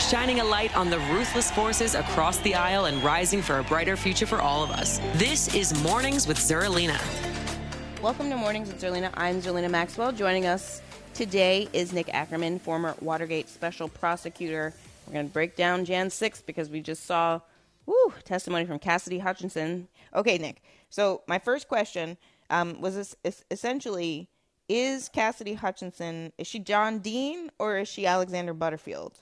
shining a light on the ruthless forces across the aisle and rising for a brighter future for all of us. This is Mornings with Zerlina. Welcome to Mornings with Zerlina. I'm Zerlina Maxwell. Joining us today is Nick Akerman, former Watergate special prosecutor. We're going to break down Jan 6 because we just saw testimony from Cassidy Hutchinson. Okay, Nick. So, my first question um, was this, is essentially is Cassidy Hutchinson, is she John Dean or is she Alexander Butterfield?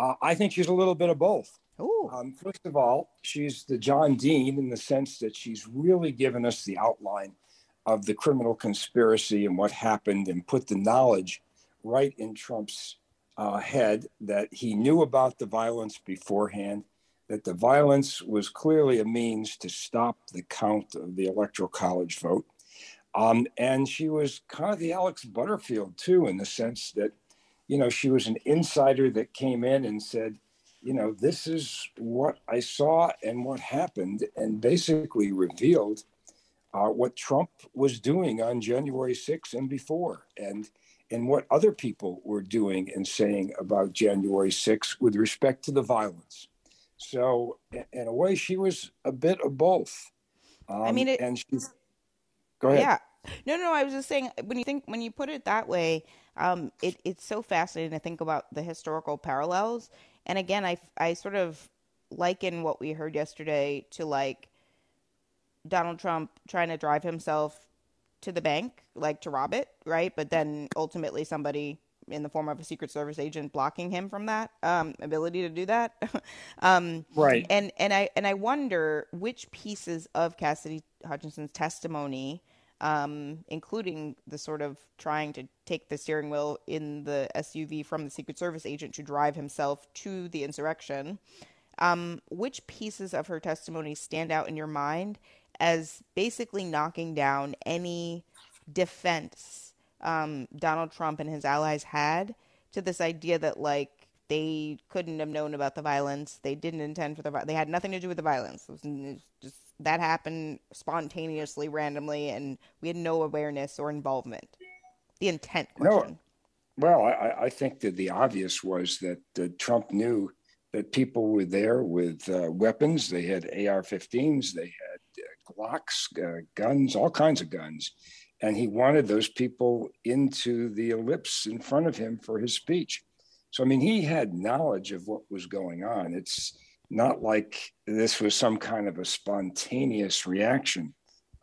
Uh, I think she's a little bit of both. Um, first of all, she's the John Dean in the sense that she's really given us the outline of the criminal conspiracy and what happened and put the knowledge right in Trump's uh, head that he knew about the violence beforehand, that the violence was clearly a means to stop the count of the electoral college vote. Um, and she was kind of the Alex Butterfield, too, in the sense that you know, she was an insider that came in and said, you know, this is what I saw and what happened, and basically revealed uh, what Trump was doing on January 6th and before, and and what other people were doing and saying about January 6th with respect to the violence. So, in a way, she was a bit of both. Um, I mean, it, and she's. Go ahead. Yeah. No, no, I was just saying when you think when you put it that way, um, it, it's so fascinating to think about the historical parallels. And again, I, I sort of liken what we heard yesterday to like Donald Trump trying to drive himself to the bank, like to rob it, right? But then ultimately somebody in the form of a Secret Service agent blocking him from that um, ability to do that. um, right. And and I and I wonder which pieces of Cassidy Hutchinson's testimony um, including the sort of trying to take the steering wheel in the SUV from the Secret Service agent to drive himself to the insurrection. Um, which pieces of her testimony stand out in your mind as basically knocking down any defense um, Donald Trump and his allies had to this idea that, like, they couldn't have known about the violence. They didn't intend for the they had nothing to do with the violence. It was, just that happened spontaneously, randomly, and we had no awareness or involvement. The intent question. No, well, I, I think that the obvious was that uh, Trump knew that people were there with uh, weapons. They had AR-15s, they had uh, Glocks, uh, guns, all kinds of guns, and he wanted those people into the ellipse in front of him for his speech. So, I mean, he had knowledge of what was going on. It's not like this was some kind of a spontaneous reaction.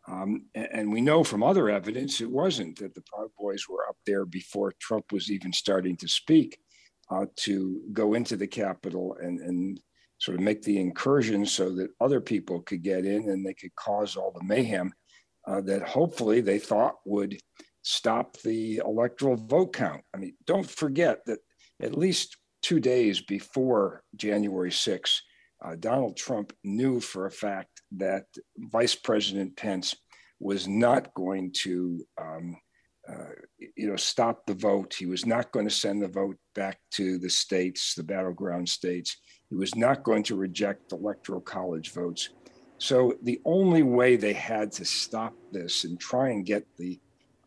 Um, and, we know from other evidence it wasn't that the Proud Boys were up there before Trump was even starting to speak uh, to go into the Capitol and, and sort of make the incursion so that other people could get in and they could cause all the mayhem uh, that hopefully they thought would stop the electoral vote count. I mean, don't forget that at least two days before January 6th, uh, Donald Trump knew for a fact that Vice President Pence was not going to, um, uh, you know, stop the vote. He was not going to send the vote back to the states, the battleground states. He was not going to reject electoral college votes. So the only way they had to stop this and try and get the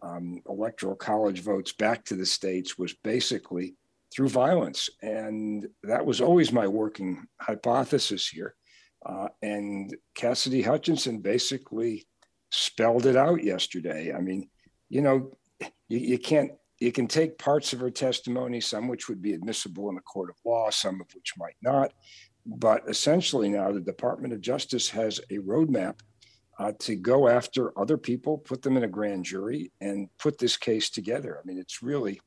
um, electoral college votes back to the states was basically through violence. And that was always my working hypothesis here. Uh, and Cassidy Hutchinson basically spelled it out yesterday. I mean, you know, you, you can't, you can take parts of her testimony, some which would be admissible in a court of law, some of which might not. But essentially, now the Department of Justice has a roadmap uh, to go after other people, put them in a grand jury, and put this case together. I mean, it's really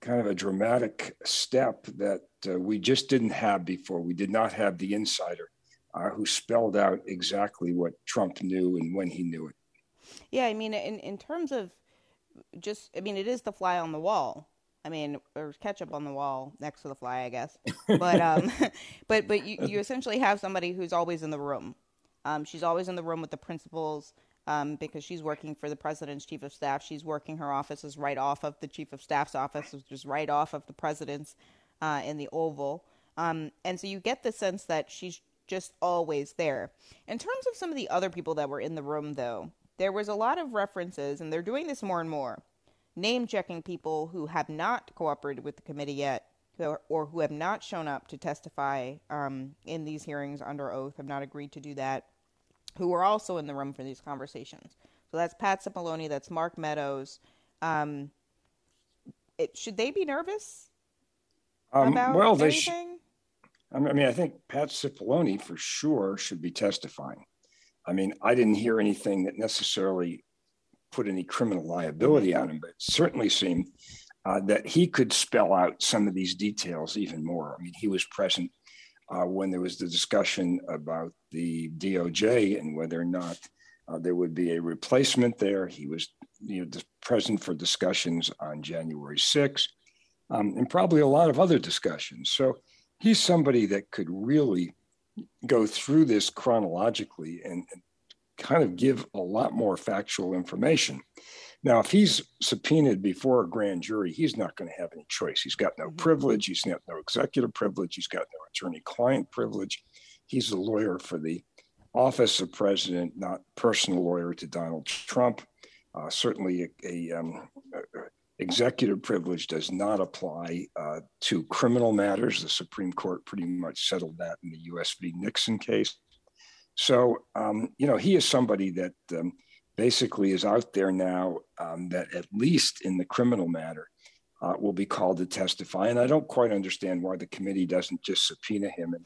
kind of a dramatic step that uh, we just didn't have before. We did not have the insider uh, who spelled out exactly what Trump knew and when he knew it. Yeah, I mean, in in terms of just, I mean, it is the fly on the wall. I mean, or ketchup on the wall next to the fly, I guess. But um, but but you, you essentially have somebody who's always in the room. Um, she's always in the room with the principals um, because she's working for the president's chief of staff. She's working her office is right off of the chief of staff's office, which is right off of the president's uh, in the Oval. Um, and so you get the sense that she's just always there. In terms of some of the other people that were in the room, though, there was a lot of references, and they're doing this more and more, name checking people who have not cooperated with the committee yet. Or, who have not shown up to testify um, in these hearings under oath, have not agreed to do that, who were also in the room for these conversations. So that's Pat Cipollone, that's Mark Meadows. Um, it, should they be nervous um, about well, anything? They sh- I mean, I think Pat Cipollone for sure should be testifying. I mean, I didn't hear anything that necessarily put any criminal liability on him, but it certainly seemed uh, that he could spell out some of these details even more. I mean, he was present uh, when there was the discussion about the DOJ and whether or not uh, there would be a replacement there. He was you know, present for discussions on January 6th um, and probably a lot of other discussions. So he's somebody that could really go through this chronologically and, and kind of give a lot more factual information. Now, if he's subpoenaed before a grand jury, he's not going to have any choice. He's got no mm-hmm. privilege. He's got no executive privilege. He's got no attorney client privilege. He's a lawyer for the office of president, not personal lawyer to Donald Trump. Uh, certainly, a, a, um, executive privilege does not apply uh, to criminal matters. The Supreme Court pretty much settled that in the U.S. v. Nixon case. So, um, you know, he is somebody that um, basically is out there now um, that, at least in the criminal matter, uh, will be called to testify. And I don't quite understand why the committee doesn't just subpoena him and,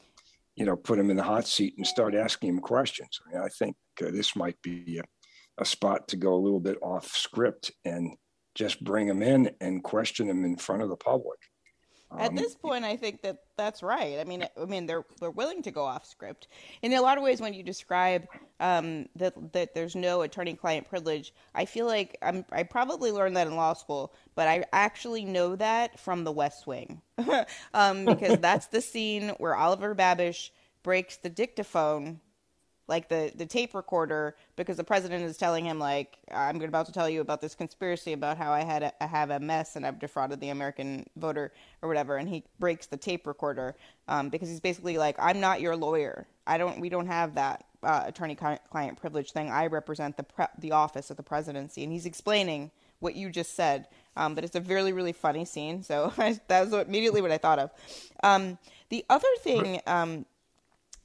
you know, put him in the hot seat and start asking him questions. I, mean, I think uh, this might be a, a spot to go a little bit off script and just bring him in and question him in front of the public. At um, this point, I think that that's right. I mean, I mean, they're they're willing to go off script in a lot of ways. When you describe um, that that there's no attorney-client privilege, I feel like I'm, I probably learned that in law school, but I actually know that from The West Wing, um, because that's the scene where Oliver Babish breaks the dictaphone like the the tape recorder because the president is telling him like I'm about to tell you about this conspiracy about how I had a, I have a mess and I've defrauded the American voter or whatever and he breaks the tape recorder um, because he's basically like I'm not your lawyer. I don't we don't have that uh, attorney client privilege thing. I represent the pre- the office of the presidency and he's explaining what you just said um, but it's a really really funny scene so that was immediately what I thought of. Um, the other thing um,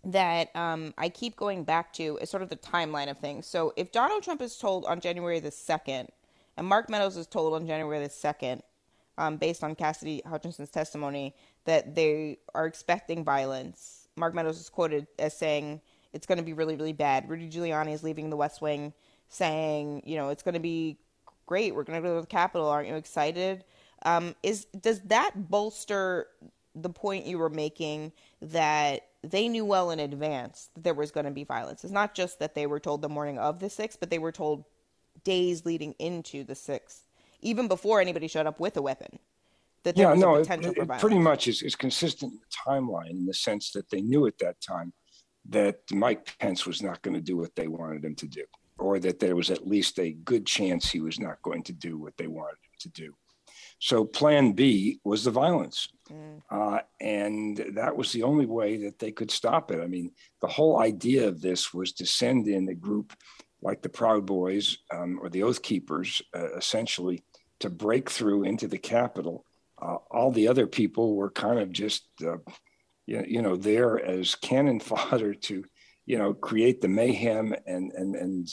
that um, I keep going back to is sort of the timeline of things. So if Donald Trump is told on January the 2nd, and Mark Meadows is told on January the 2nd, um, based on Cassidy Hutchinson's testimony, that they are expecting violence, Mark Meadows is quoted as saying, it's going to be really, really bad. Rudy Giuliani is leaving the West Wing saying, you know, it's going to be great. We're going to go to the Capitol. Aren't you excited? Um, is does that bolster the point you were making that they knew well in advance that there was going to be violence. It's not just that they were told the morning of the 6th, but they were told days leading into the 6th, even before anybody showed up with a weapon. That there yeah, was no, a potential it, it, it pretty much is, is consistent in the timeline in the sense that they knew at that time that Mike Pence was not going to do what they wanted him to do, or that there was at least a good chance he was not going to do what they wanted him to do. So plan B was the violence. Mm. Uh, and that was the only way that they could stop it. I mean, the whole idea of this was to send in a group like the Proud Boys um, or the Oath Keepers, uh, essentially, to break through into the Capitol. Uh, all the other people were kind of just, uh, you, you know, there as cannon fodder to, you know, create the mayhem and and and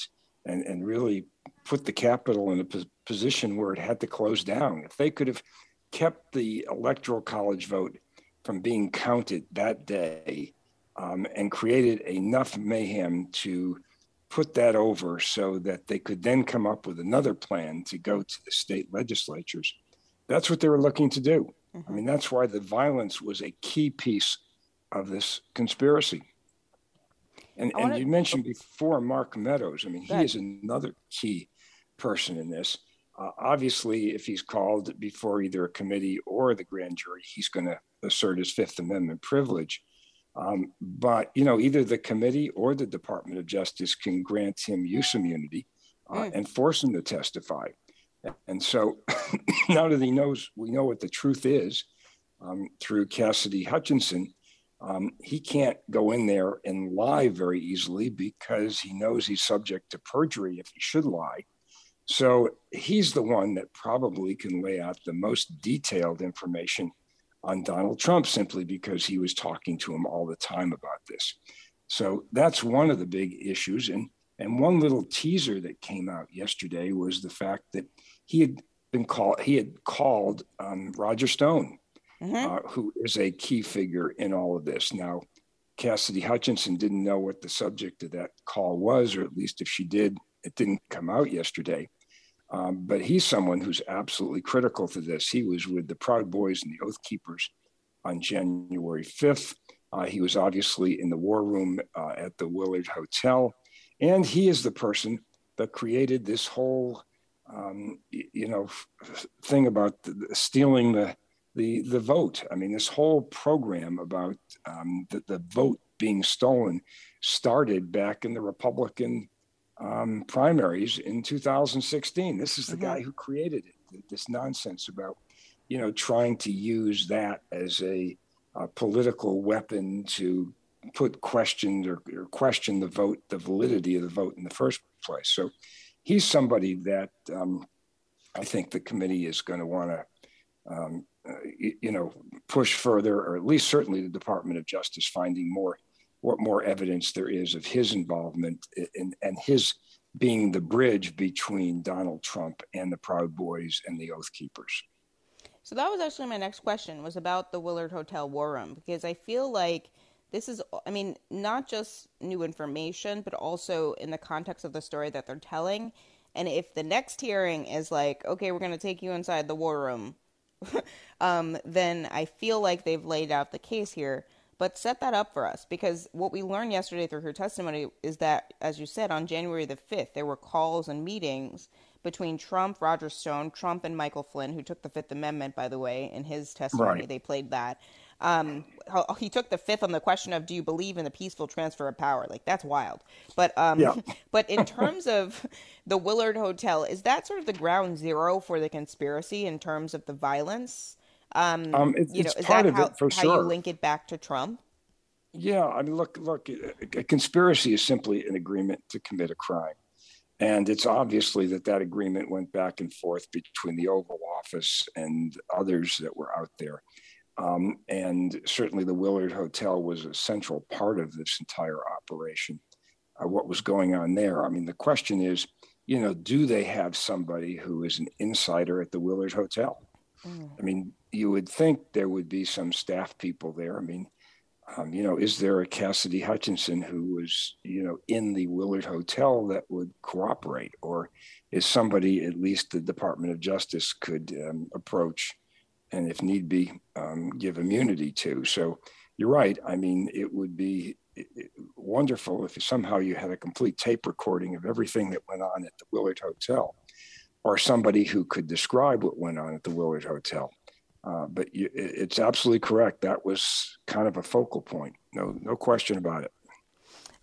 and, and really put the capital in a position where it had to close down. If they could have kept the electoral college vote from being counted that day um, and created enough mayhem to put that over so that they could then come up with another plan to go to the state legislatures. That's what they were looking to do. Mm-hmm. I mean, that's why the violence was a key piece of this conspiracy. And, and wanna, you mentioned before Mark Meadows. I mean, he is another key person in this. Uh, obviously, if he's called before either a committee or the grand jury, he's going to assert his Fifth Amendment privilege. Um, but you know, either the committee or the Department of Justice can grant him use immunity uh, mm. and force him to testify. And so now that he knows, we know what the truth is um, through Cassidy Hutchinson. Um, he can't go in there and lie very easily because he knows he's subject to perjury if he should lie. So he's the one that probably can lay out the most detailed information on Donald Trump simply because he was talking to him all the time about this. So that's one of the big issues. And, and one little teaser that came out yesterday was the fact that he had been called, he had called um, Roger Stone, mm-hmm. uh, who is a key figure in all of this. Now, Cassidy Hutchinson didn't know what the subject of that call was, or at least if she did, it didn't come out yesterday. Um, but he's someone who's absolutely critical to this. He was with the Proud Boys and the Oath Keepers on January 5th. Uh, he was obviously in the war room uh, at the Willard Hotel. And he is the person that created this whole, um, you know, thing about the, stealing the, the, the vote. I mean, this whole program about um, the, the vote being stolen started back in the Republican um, primaries in 2016. This is the mm-hmm. guy who created it. This nonsense about, you know, trying to use that as a, a political weapon to put questions or, or, question the vote, the validity of the vote in the first place. So he's somebody that um, I think the committee is going to want to, um, uh, you know, push further, or at least certainly the Department of Justice finding more what more evidence there is of his involvement in, and his being the bridge between Donald Trump and the Proud Boys and the Oath Keepers. So that was actually my next question was about the Willard Hotel War Room because I feel like this is I mean not just new information but also in the context of the story that they're telling and if the next hearing is like okay we're going to take you inside the war room um, then I feel like they've laid out the case here but set that up for us because what we learned yesterday through her testimony is that, as you said, on January the 5th, there were calls and meetings between Trump, Roger Stone, Trump, and Michael Flynn, who took the Fifth Amendment, by the way, in his testimony. Right. They played that. Um, he took the fifth on the question of do you believe in the peaceful transfer of power? Like that's wild. But um, yeah. but in terms of the Willard Hotel, is that sort of the ground zero for the conspiracy in terms of the violence? Um, um it's, you know, is that how, how sure. you link it back to Trump? Yeah, I mean, look, look, a conspiracy is simply an agreement to commit a crime. And it's obviously that that agreement went back and forth between the Oval Office and others that were out there. Um, and certainly the Willard Hotel was a central part of this entire operation. Uh, what was going on there? I mean, the question is, you know, do they have somebody who is an insider at the Willard Hotel? Mm. I mean, you would think there would be some staff people there. I mean, um, you know, is there a Cassidy Hutchinson who was, you know, in the Willard Hotel that would cooperate, or is somebody at least the Department of Justice could um, approach, and if need be, um, give immunity to? So you're right. I mean, it would be wonderful if somehow you had a complete tape recording of everything that went on at the Willard Hotel, or somebody who could describe what went on at the Willard Hotel. Uh, but you, it's absolutely correct. That was kind of a focal point. No, no question about it.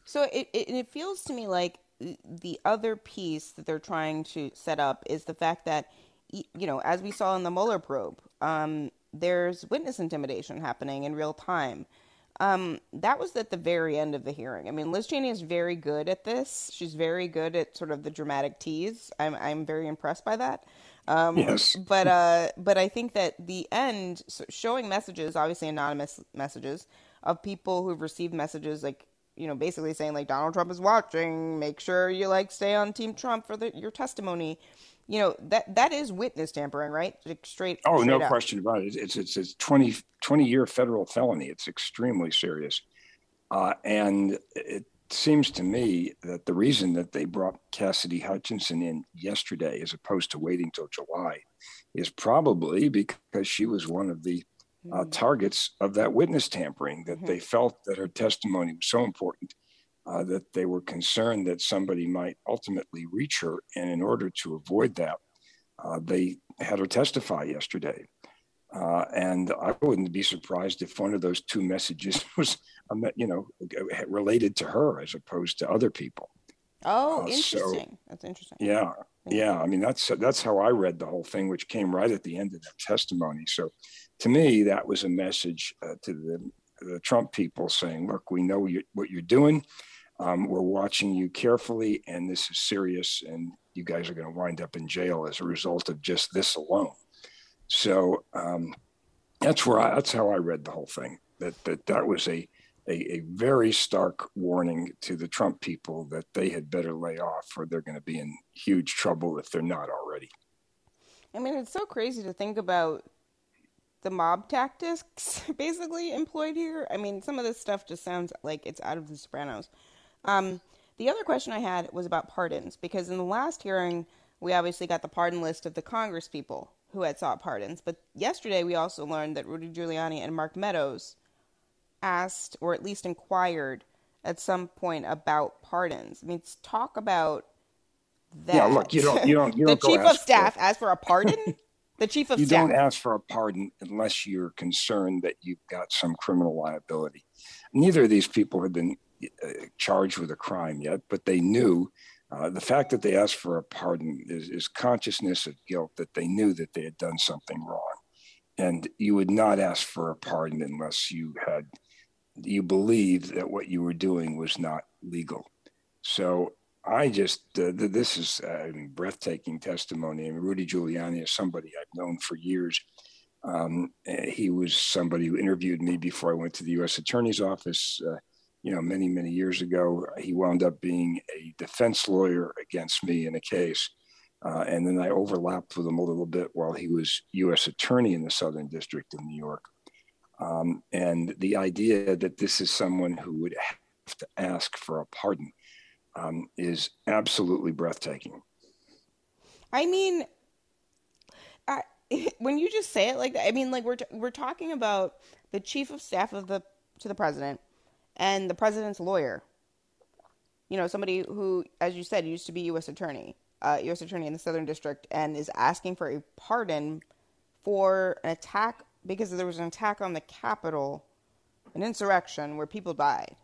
So it, it, it feels to me like the other piece that they're trying to set up is the fact that, you know, as we saw in the Mueller probe, um, there's witness intimidation happening in real time. Um, that was at the very end of the hearing. I mean, Liz Cheney is very good at this. She's very good at sort of the dramatic tease. I'm I'm very impressed by that. Um, yes. But uh, but I think that the end showing messages, obviously anonymous messages of people who've received messages like you know basically saying like Donald Trump is watching, make sure you like stay on Team Trump for the, your testimony. You know that that is witness tampering, right? Like straight. Oh, straight no up. question about it. It's it's it's 20, 20 year federal felony. It's extremely serious, uh, and it seems to me that the reason that they brought Cassidy Hutchinson in yesterday as opposed to waiting till July is probably because she was one of the uh, hmm. targets of that witness tampering, that mm-hmm. they felt that her testimony was so important uh, that they were concerned that somebody might ultimately reach her. And in order to avoid that, uh, they had her testify yesterday. Uh, and I wouldn't be surprised if one of those two messages was, um, you know, related to her as opposed to other people. Oh, uh, interesting. So, that's interesting. Yeah, yeah. I mean, that's that's how I read the whole thing, which came right at the end of that testimony. So, to me, that was a message uh, to the the Trump people saying, "Look, we know you, what you're doing. Um, we're watching you carefully, and this is serious, and you guys are going to wind up in jail as a result of just this alone." So um, that's where I, that's how I read the whole thing. That that that was a, a, a very stark warning to the Trump people that they had better lay off, or they're going to be in huge trouble if they're not already. I mean, it's so crazy to think about the mob tactics basically employed here. I mean, some of this stuff just sounds like it's out of The Sopranos. Um, the other question I had was about pardons because in the last hearing, we obviously got the pardon list of the Congress people who had sought pardons. But yesterday, we also learned that Rudy Giuliani and Mark Meadows asked, or at least inquired, at some point about pardons. I mean, talk about that. Yeah, look, you don't, you don't, you don't the chief of staff for, asked for a pardon. the chief of you staff. don't ask for a pardon unless you're concerned that you've got some criminal liability. Neither of these people have been uh, charged with a crime yet, but they knew uh, the fact that they asked for a pardon is, is consciousness of guilt that they knew that they had done something wrong. And you would not ask for a pardon unless you had, you believed that what you were doing was not legal. So I just, uh, this is uh, breathtaking testimony. I mean, Rudy Giuliani is somebody I've known for years. Um, he was somebody who interviewed me before I went to the U.S. Attorney's Office. Uh, you know, many, many years ago. He wound up being a defense lawyer against me in a case. Uh, and then I overlapped with him a little bit while he was U.S. attorney in the Southern District of New York. Um, and the idea that this is someone who would have to ask for a pardon um, is absolutely breathtaking. I mean, I, when you just say it like that, I mean, like we're t- we're talking about the chief of staff of the to the president, and the president's lawyer. You know, somebody who, as you said, used to be U.S. attorney, uh, U.S. attorney in the Southern District, and is asking for a pardon for an attack because there was an attack on the Capitol, an insurrection where people died.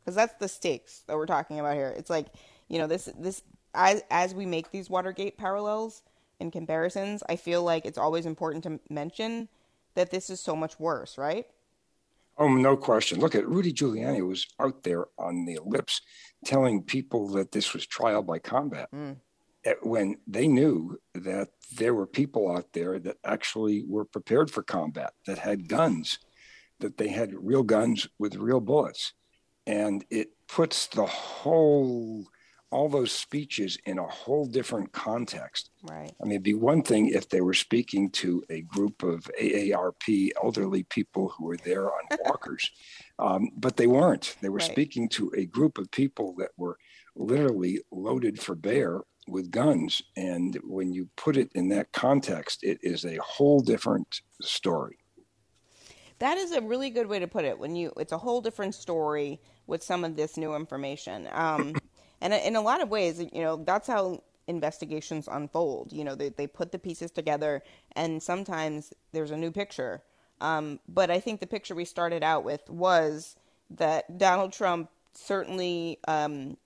Because that's the stakes that we're talking about here. It's like, you know, this this as as we make these Watergate parallels and comparisons, I feel like it's always important to mention that this is so much worse, right? Oh, no question. Look at Rudy Giuliani was out there on the ellipse telling people that this was trial by combat mm. when they knew that there were people out there that actually were prepared for combat, that had guns, that they had real guns with real bullets. And it puts the whole all those speeches in a whole different context. Right. I mean, it'd be one thing if they were speaking to a group of AARP elderly people who were there on walkers, um, but they weren't. They were right. speaking to a group of people that were literally loaded for bear with guns. And when you put it in that context, it is a whole different story. That is a really good way to put it. When you, it's a whole different story with some of this new information. Um, and in a lot of ways, you know, that's how investigations unfold. You know, they, they put the pieces together, and sometimes there's a new picture. Um, but I think the picture we started out with was that Donald Trump certainly um,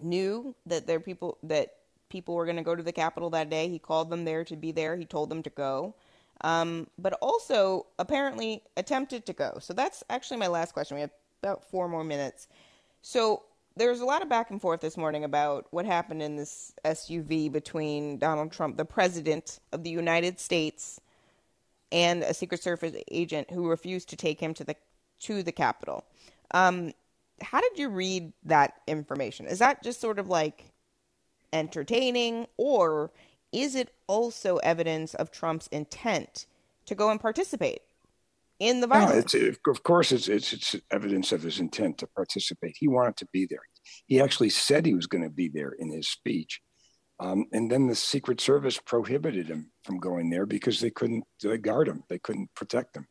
knew that there people that people were going to go to the Capitol that day. He called them there to be there. He told them to go. Um, but also apparently attempted to go. So that's actually my last question. We have about four more minutes. So there's a lot of back and forth this morning about what happened in this SUV between Donald Trump, the president of the United States, and a Secret Service agent who refused to take him to the to the Capitol. Um, how did you read that information? Is that just sort of like entertaining, or is it also evidence of Trump's intent to go and participate? In the violence. No, of course, it's, it's, it's evidence of his intent to participate. He wanted to be there. He actually said he was going to be there in his speech. Um, and then the Secret Service prohibited him from going there because they couldn't they guard him, they couldn't protect him.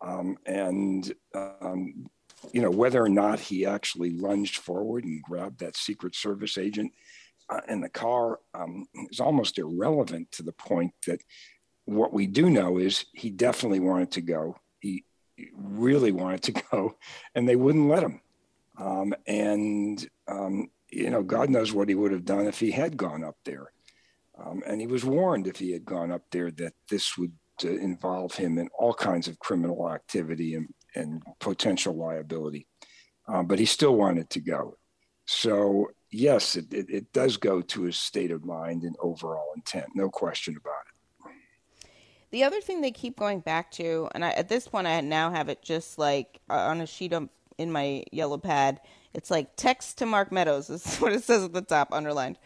Um, and um, you know, whether or not he actually lunged forward and grabbed that Secret Service agent uh, in the car um, is almost irrelevant to the point that what we do know is he definitely wanted to go. Really wanted to go, and they wouldn't let him. Um, and um, you know, God knows what he would have done if he had gone up there. Um, and he was warned if he had gone up there that this would uh, involve him in all kinds of criminal activity and, and potential liability. Um, but he still wanted to go. So, yes, it, it, it, does go to his state of mind and overall intent, no question about it. The other thing they keep going back to, and I, at this point, I now have it just like uh, on a sheet of, in my yellow pad. It's like text to Mark Meadows, is what it says at the top, underlined.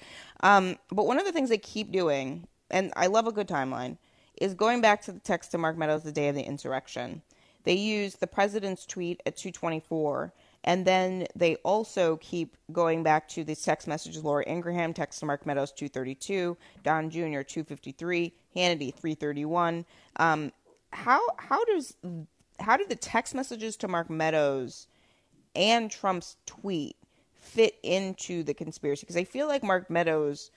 Um, but one of the things they keep doing, and I love a good timeline, is going back to the text to Mark Meadows the day of the insurrection. They use the president's tweet at 224, and then they also keep going back to the text messages Laura Ingraham, text to Mark Meadows 232, Don Jr. 253, Hannity 331. Um, how how does how do the text messages to Mark Meadows and Trump's tweet fit into the conspiracy? Because I feel like Mark Meadows,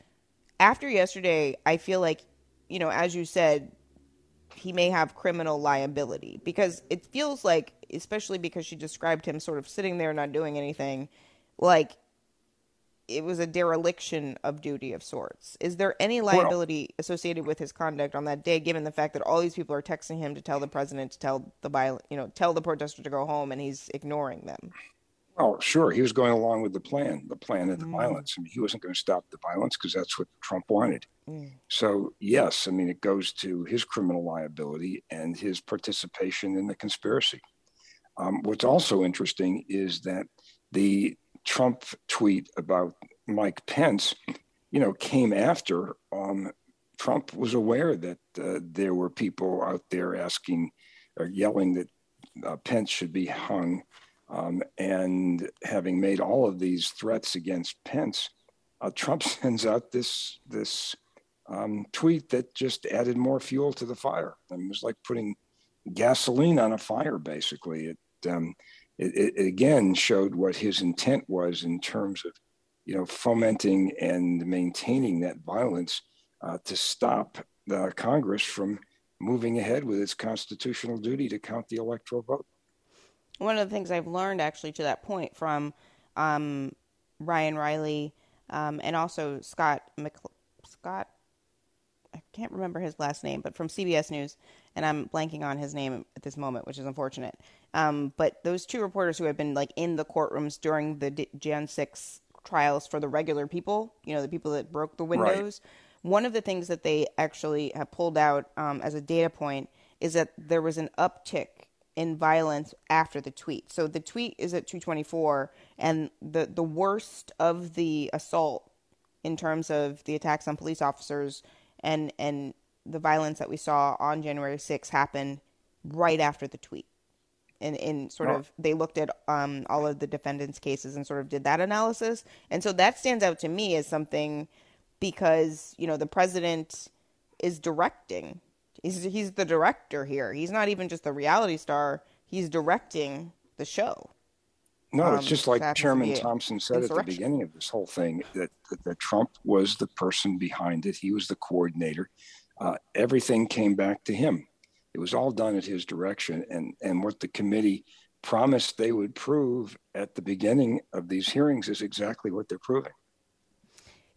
after yesterday, I feel like you know, as you said, he may have criminal liability because it feels like, especially because she described him sort of sitting there not doing anything, like it was a dereliction of duty of sorts. Is there any liability well, associated with his conduct on that day, given the fact that all these people are texting him to tell the president to tell the violent, you know, tell the protester to go home, and he's ignoring them? Oh, sure. He was going along with the plan, the plan of the mm. violence. I mean, he wasn't going to stop the violence because that's what Trump wanted. Mm. So, yes, I mean, it goes to his criminal liability and his participation in the conspiracy. Um, what's also interesting is that the Trump tweet about Mike Pence, you know, came after um, Trump was aware that uh, there were people out there asking or yelling that uh, Pence should be hung um, and having made all of these threats against Pence, uh, Trump sends out this this um, tweet that just added more fuel to the fire. I mean, it was like putting gasoline on a fire. Basically, it, um, it, it again showed what his intent was in terms of you know fomenting and maintaining that violence uh, to stop the Congress from moving ahead with its constitutional duty to count the electoral vote one of the things I've learned actually to that point from um, Ryan Reilly um, and also Scott Mc- Scott I can't remember his last name, but from CBS News, and I'm blanking on his name at this moment, which is unfortunate. Um, but those two reporters who have been like in the courtrooms during the D- Jan 6 trials for the regular people, you know, the people that broke the windows. Right. One of the things that they actually have pulled out um, as a data point is that there was an uptick in violence after the tweet. So the tweet is at 224, and the the worst of the assault in terms of the attacks on police officers and and the violence that we saw on January 6 happened right after the tweet. And in sort of they looked at um, all of the defendants' cases and sort of did that analysis, and so that stands out to me as something because you know the president is directing He's he's the director here. He's not even just the reality star. He's directing the show. No, um, it's just like Chairman Thompson said at the beginning of this whole thing that, that, that, Trump was the person behind it. He was the coordinator. Uh, everything came back to him. It was all done at his direction. And, and what the committee promised they would prove at the beginning of these hearings is exactly what they're proving.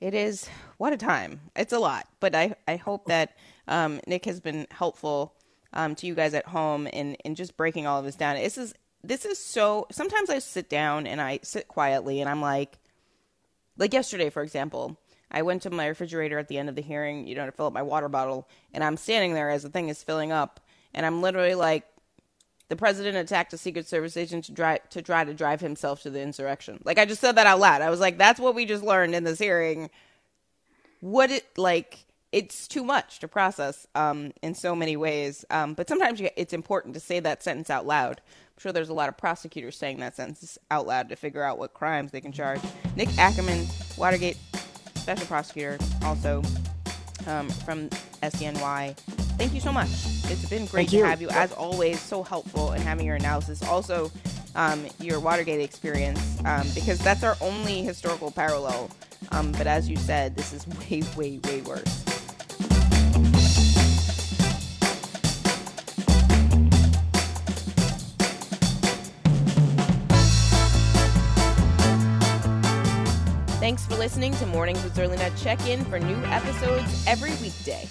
It is what a time. It's a lot, but I, I hope that um, Nick has been helpful um, to you guys at home in, in just breaking all of this down. This is this is so. Sometimes I sit down and I sit quietly and I'm like, like yesterday, for example, I went to my refrigerator at the end of the hearing, you know, to fill up my water bottle, and I'm standing there as the thing is filling up, and I'm literally like, the president attacked a Secret Service agent to try to try to drive himself to the insurrection. Like I just said that out loud. I was like, that's what we just learned in this hearing. What it like? It's too much to process um, in so many ways. Um, but sometimes you, it's important to say that sentence out loud. I'm sure there's a lot of prosecutors saying that sentence out loud to figure out what crimes they can charge. Nick Akerman, Watergate special prosecutor, also um, from SDNY thank you so much. It's been great to have you, as always. So helpful in having your analysis. Also, um, your Watergate experience um, because that's our only historical parallel. Um, but as you said, this is way, way, way worse. Thanks for listening to Mornings with Zerlina. Check in for new episodes every weekday.